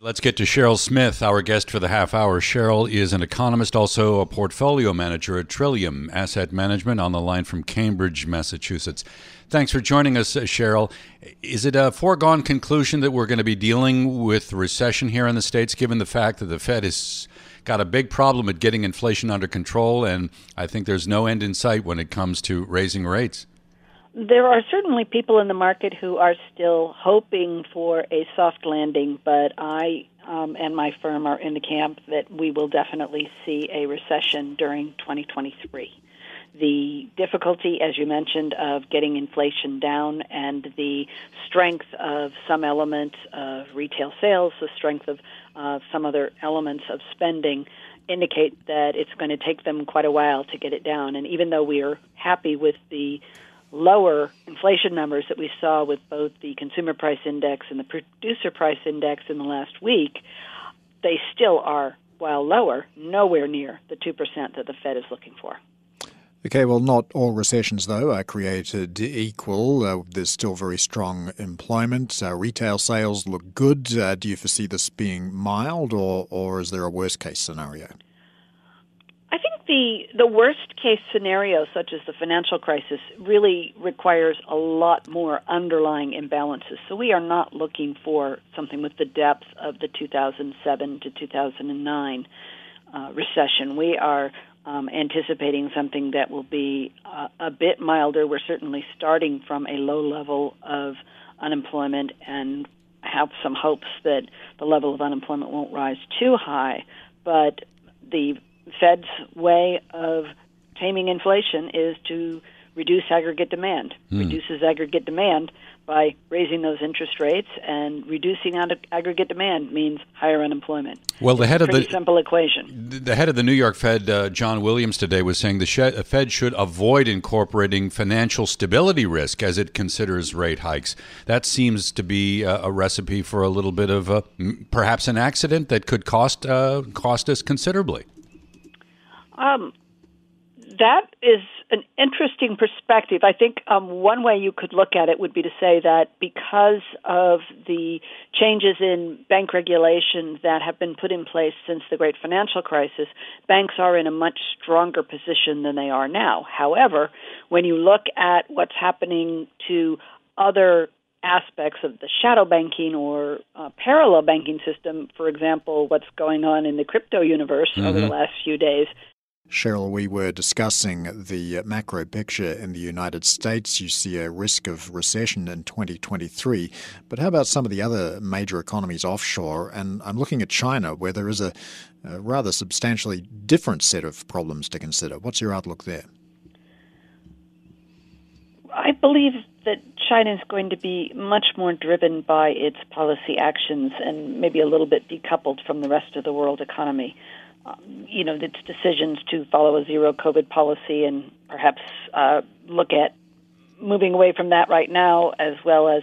Let's get to Cheryl Smith, our guest for the half hour. Cheryl is an economist, also a portfolio manager at Trillium Asset Management on the line from Cambridge, Massachusetts. Thanks for joining us, uh, Cheryl. Is it a foregone conclusion that we're going to be dealing with recession here in the States, given the fact that the Fed has got a big problem at getting inflation under control, and I think there's no end in sight when it comes to raising rates? There are certainly people in the market who are still hoping for a soft landing, but I um, and my firm are in the camp that we will definitely see a recession during 2023. The difficulty, as you mentioned, of getting inflation down and the strength of some elements of retail sales, the strength of uh, some other elements of spending indicate that it's going to take them quite a while to get it down. And even though we are happy with the lower inflation numbers that we saw with both the consumer price index and the producer price index in the last week, they still are, while lower, nowhere near the 2% that the Fed is looking for. Okay, well, not all recessions, though, are created equal. Uh, there's still very strong employment. Uh, retail sales look good. Uh, do you foresee this being mild, or, or is there a worst case scenario? The the worst case scenario, such as the financial crisis, really requires a lot more underlying imbalances. So we are not looking for something with the depth of the 2007 to 2009 uh, recession. We are um, anticipating something that will be uh, a bit milder. We're certainly starting from a low level of unemployment and have some hopes that the level of unemployment won't rise too high, but the Fed's way of taming inflation is to reduce aggregate demand. Hmm. Reduces aggregate demand by raising those interest rates, and reducing aggregate demand means higher unemployment. Well, the head of the simple equation. The head of the New York Fed, uh, John Williams, today was saying the Fed should avoid incorporating financial stability risk as it considers rate hikes. That seems to be a, a recipe for a little bit of a, perhaps an accident that could cost uh, cost us considerably. Um, that is an interesting perspective. I think um, one way you could look at it would be to say that because of the changes in bank regulation that have been put in place since the great financial crisis, banks are in a much stronger position than they are now. However, when you look at what's happening to other aspects of the shadow banking or uh, parallel banking system, for example, what's going on in the crypto universe mm-hmm. over the last few days, Cheryl, we were discussing the macro picture in the United States. You see a risk of recession in 2023. But how about some of the other major economies offshore? And I'm looking at China, where there is a, a rather substantially different set of problems to consider. What's your outlook there? I believe that China is going to be much more driven by its policy actions and maybe a little bit decoupled from the rest of the world economy um, you know, its decisions to follow a zero COVID policy and perhaps uh, look at moving away from that right now, as well as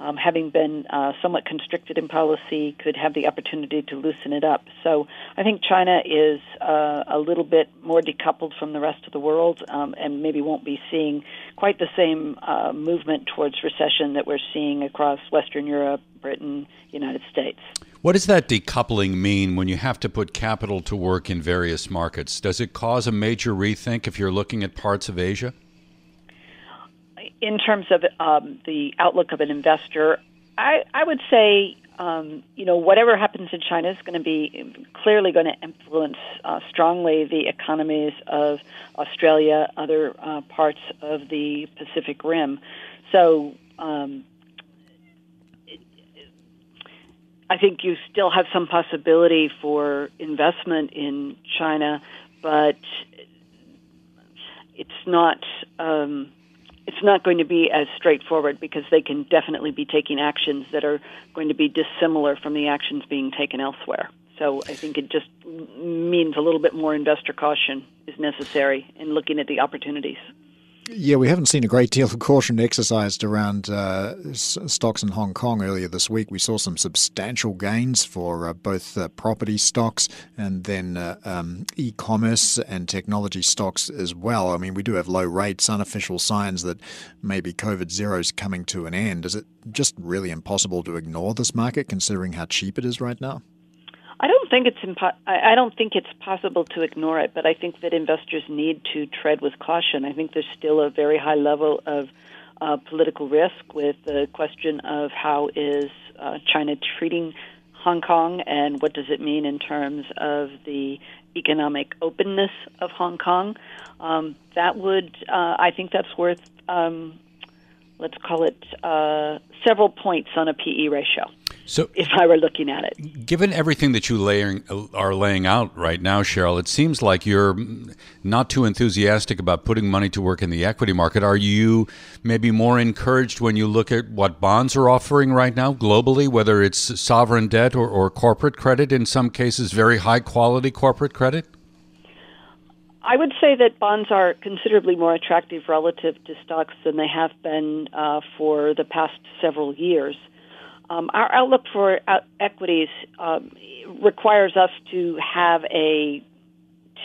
um, having been uh, somewhat constricted in policy, could have the opportunity to loosen it up. So I think China is uh, a little bit more decoupled from the rest of the world um, and maybe won't be seeing quite the same uh, movement towards recession that we're seeing across Western Europe, Britain, United States. What does that decoupling mean when you have to put capital to work in various markets? Does it cause a major rethink if you're looking at parts of Asia? In terms of um, the outlook of an investor, I, I would say um, you know, whatever happens in China is going to be clearly going to influence uh, strongly the economies of Australia, other uh, parts of the Pacific Rim. So, um, I think you still have some possibility for investment in China, but it's not. Um, it's not going to be as straightforward because they can definitely be taking actions that are going to be dissimilar from the actions being taken elsewhere. So I think it just means a little bit more investor caution is necessary in looking at the opportunities. Yeah, we haven't seen a great deal of caution exercised around uh, stocks in Hong Kong earlier this week. We saw some substantial gains for uh, both uh, property stocks and then uh, um, e commerce and technology stocks as well. I mean, we do have low rates, unofficial signs that maybe COVID zero is coming to an end. Is it just really impossible to ignore this market considering how cheap it is right now? I don't think it's impo- I don't think it's possible to ignore it, but I think that investors need to tread with caution. I think there's still a very high level of uh, political risk with the question of how is uh, China treating Hong Kong and what does it mean in terms of the economic openness of Hong Kong. Um, that would, uh, I think, that's worth. Um, let's call it uh, several points on a PE ratio. So, if I were looking at it, given everything that you laying, are laying out right now, Cheryl, it seems like you're not too enthusiastic about putting money to work in the equity market. Are you maybe more encouraged when you look at what bonds are offering right now globally, whether it's sovereign debt or, or corporate credit? In some cases, very high quality corporate credit. I would say that bonds are considerably more attractive relative to stocks than they have been uh, for the past several years. Um, our outlook for uh, equities um, requires us to have a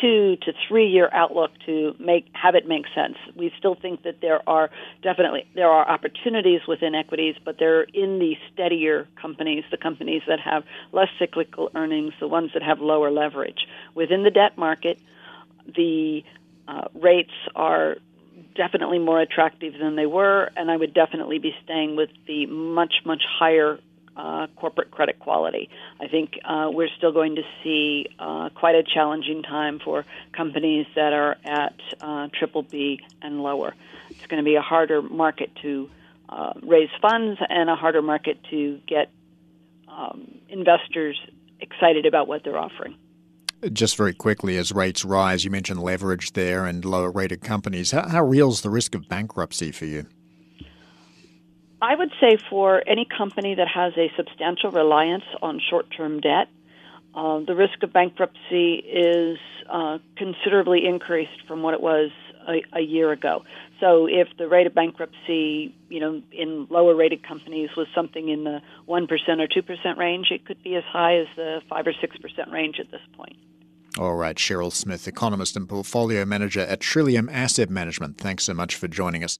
two to three year outlook to make have it make sense. We still think that there are definitely there are opportunities within equities, but they're in the steadier companies, the companies that have less cyclical earnings, the ones that have lower leverage. Within the debt market, the uh, rates are definitely more attractive than they were, and I would definitely be staying with the much, much higher uh, corporate credit quality. I think uh, we're still going to see uh, quite a challenging time for companies that are at uh, triple B and lower. It's going to be a harder market to uh, raise funds and a harder market to get um, investors excited about what they're offering. Just very quickly, as rates rise, you mentioned leverage there and lower rated companies. How, how real is the risk of bankruptcy for you? I would say for any company that has a substantial reliance on short term debt, uh, the risk of bankruptcy is uh, considerably increased from what it was a, a, year ago. So if the rate of bankruptcy, you know, in lower rated companies was something in the 1% or 2% range, it could be as high as the 5 or 6% range at this point. All right, Cheryl Smith, economist and portfolio manager at Trillium Asset Management. Thanks so much for joining us.